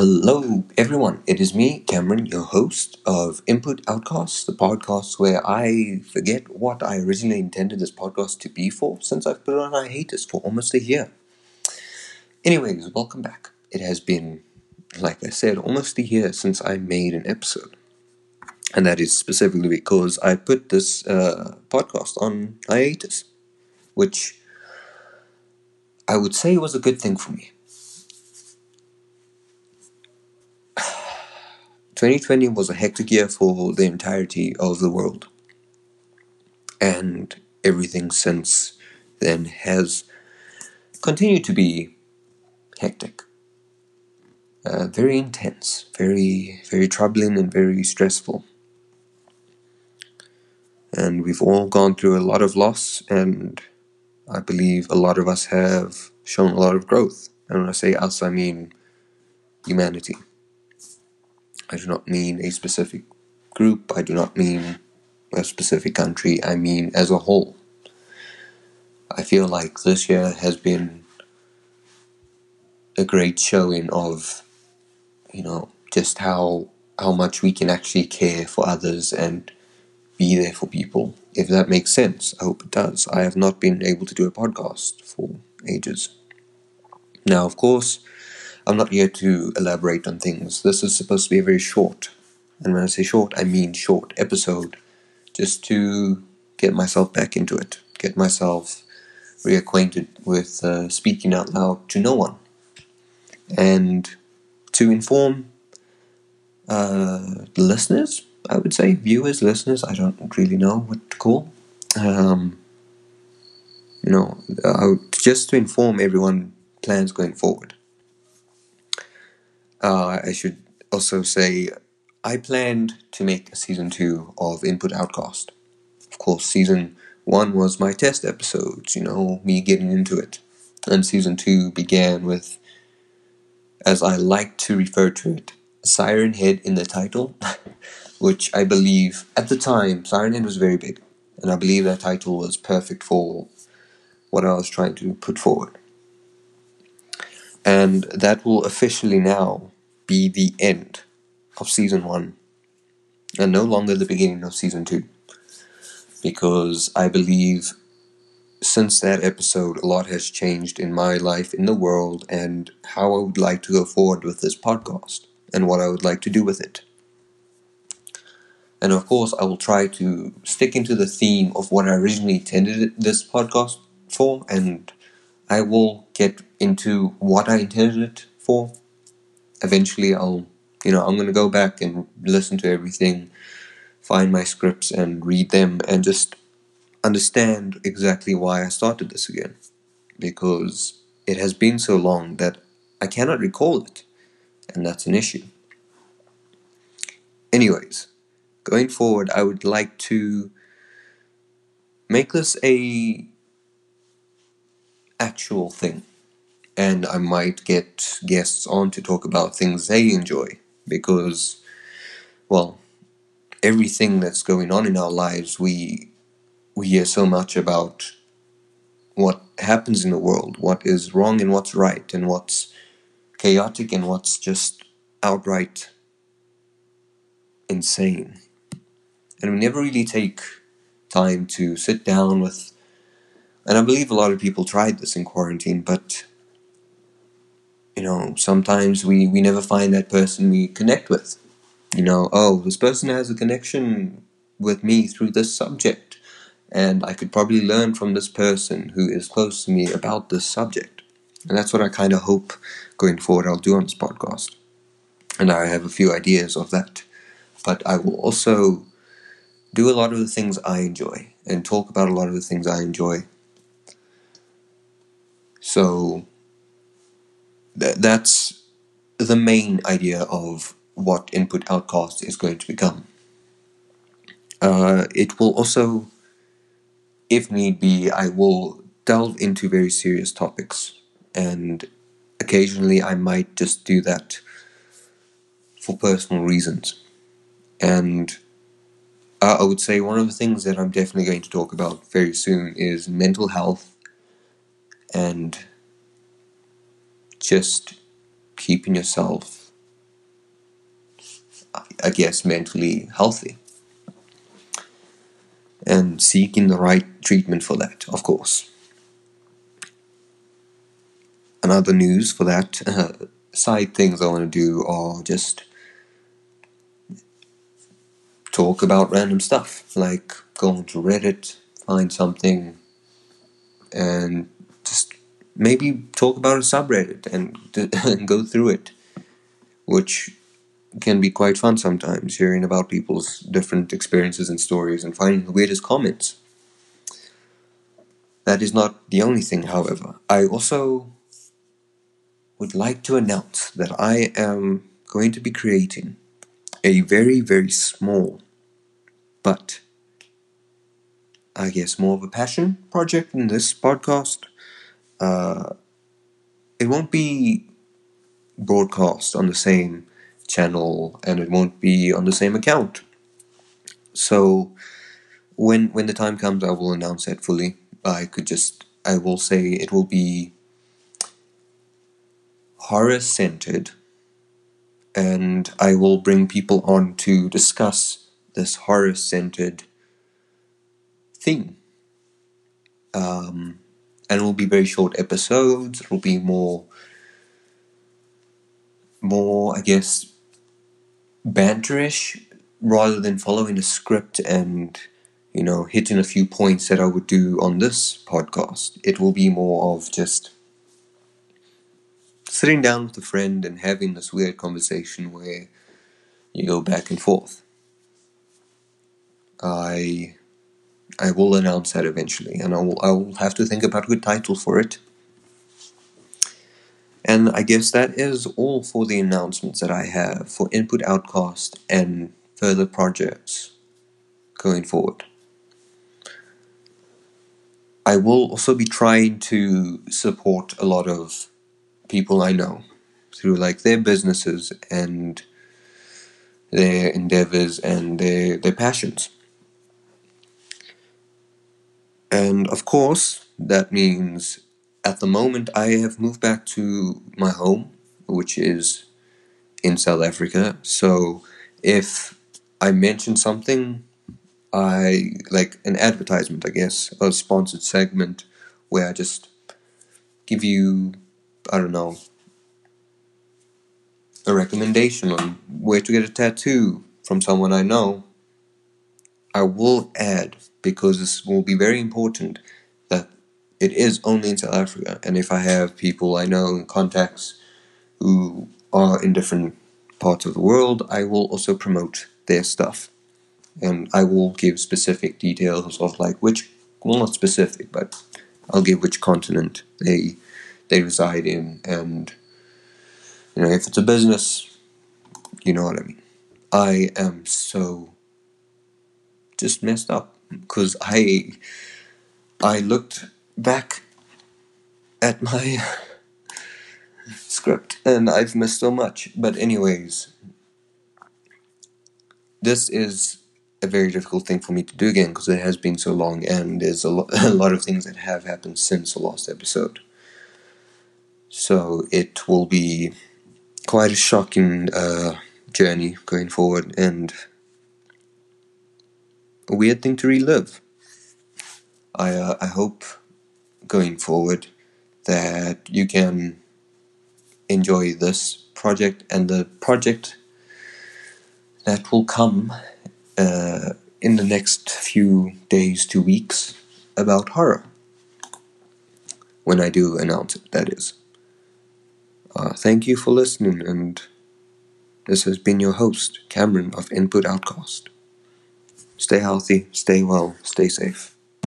Hello, everyone. It is me, Cameron, your host of Input Outcast, the podcast where I forget what I originally intended this podcast to be for since I've put it on hiatus for almost a year. Anyways, welcome back. It has been, like I said, almost a year since I made an episode. And that is specifically because I put this uh, podcast on hiatus, which I would say was a good thing for me 2020 was a hectic year for the entirety of the world. And everything since then has continued to be hectic. Uh, very intense, very, very troubling, and very stressful. And we've all gone through a lot of loss, and I believe a lot of us have shown a lot of growth. And when I say us, I mean humanity. I do not mean a specific group, I do not mean a specific country, I mean as a whole. I feel like this year has been a great showing of, you know, just how how much we can actually care for others and be there for people. If that makes sense, I hope it does. I have not been able to do a podcast for ages. Now, of course, I'm not here to elaborate on things. This is supposed to be a very short, and when I say short, I mean short episode, just to get myself back into it, get myself reacquainted with uh, speaking out loud to no one, and to inform uh, listeners, I would say, viewers, listeners, I don't really know what to call. Um, you know, uh, just to inform everyone plans going forward. Uh, I should also say I planned to make a season two of Input Outcast. Of course, season one was my test episodes, you know, me getting into it. And season two began with, as I like to refer to it, Siren Head in the title, which I believe at the time, Siren Head was very big. And I believe that title was perfect for what I was trying to put forward and that will officially now be the end of season one and no longer the beginning of season two because I believe since that episode a lot has changed in my life in the world and how I would like to go forward with this podcast and what I would like to do with it. And of course, I will try to stick into the theme of what I originally intended this podcast for, and I will get into what I intended it for. Eventually, I'll, you know, I'm going to go back and listen to everything, find my scripts and read them, and just understand exactly why I started this again. Because it has been so long that I cannot recall it, and that's an issue. Anyways, going forward, I would like to make this a actual thing and I might get guests on to talk about things they enjoy because, well, everything that's going on in our lives, we we hear so much about what happens in the world, what is wrong and what's right, and what's chaotic and what's just outright insane. And we never really take time to sit down with, and I believe a lot of people tried this in quarantine, but you know, sometimes we, we never find that person we connect with. You know, oh, this person has a connection with me through this subject, and I could probably learn from this person who is close to me about this subject. And that's what I kind of hope going forward I'll do on this podcast. And I have a few ideas of that. But I will also do a lot of the things I enjoy and talk about a lot of the things I enjoy. So th- that's the main idea of what input outcast is going to become. Uh, it will also, if need be, I will delve into very serious topics, and occasionally I might just do that for personal reasons. And uh, I would say one of the things that I'm definitely going to talk about very soon is mental health and just keeping yourself I guess, mentally healthy. And seeking the right treatment for that, of course. Another news for that, uh, side things I want to do are just talk about random stuff, like go onto Reddit, find something, and maybe talk about a subreddit and, and go through it, which can be quite fun sometimes, hearing about people's different experiences and stories and finding the weirdest comments. That is not the only thing, however. I also would like to announce that I am going to be creating a very, very small, but I guess more of a passion project in this podcast. Uh, it won't be broadcast on the same channel and it won't be on the same account. So when when the time comes I will announce it fully. I could just I will say it will be horror centered and I will bring people on to discuss this horror centered thing. Um, and it will be very short episodes. It will be more, more I guess, banterish rather than following a script and you know hitting a few points that I would do on this podcast. It will be more of just sitting down with a friend and having this weird conversation where you go back and forth. I I will announce that eventually, and I will I will have to think about a good title for it. And I guess that is all for the announcements that I have for Input Outcast and further projects going forward. I will also be trying to support a lot of people I know through like their businesses and their endeavors and their their passions. And of course, that means at the moment I have moved back to my home, which is in South Africa. So if I mention something, I like an advertisement, I guess, a sponsored segment where I just give you, I don't know, a recommendation on where to get a tattoo from someone I know. I will add because this will be very important that it is only in South Africa. And if I have people I know in contacts who are in different parts of the world, I will also promote their stuff. And I will give specific details of like which, well, not specific, but I'll give which continent they they reside in, and you know if it's a business, you know what I mean. I am so just messed up because I I looked back at my script and I've missed so much. But anyways, this is a very difficult thing for me to do again because it has been so long and there's a, lo- a lot of things that have happened since the last episode. So it will be quite a shocking uh, journey going forward and a weird thing to relive. I uh, I hope going forward that you can enjoy this project and the project that will come uh, in the next few days to weeks about horror. When I do announce it, that is. Uh, thank you for listening, and this has been your host, Cameron of Input Outcast. Stay healthy, stay well, stay safe.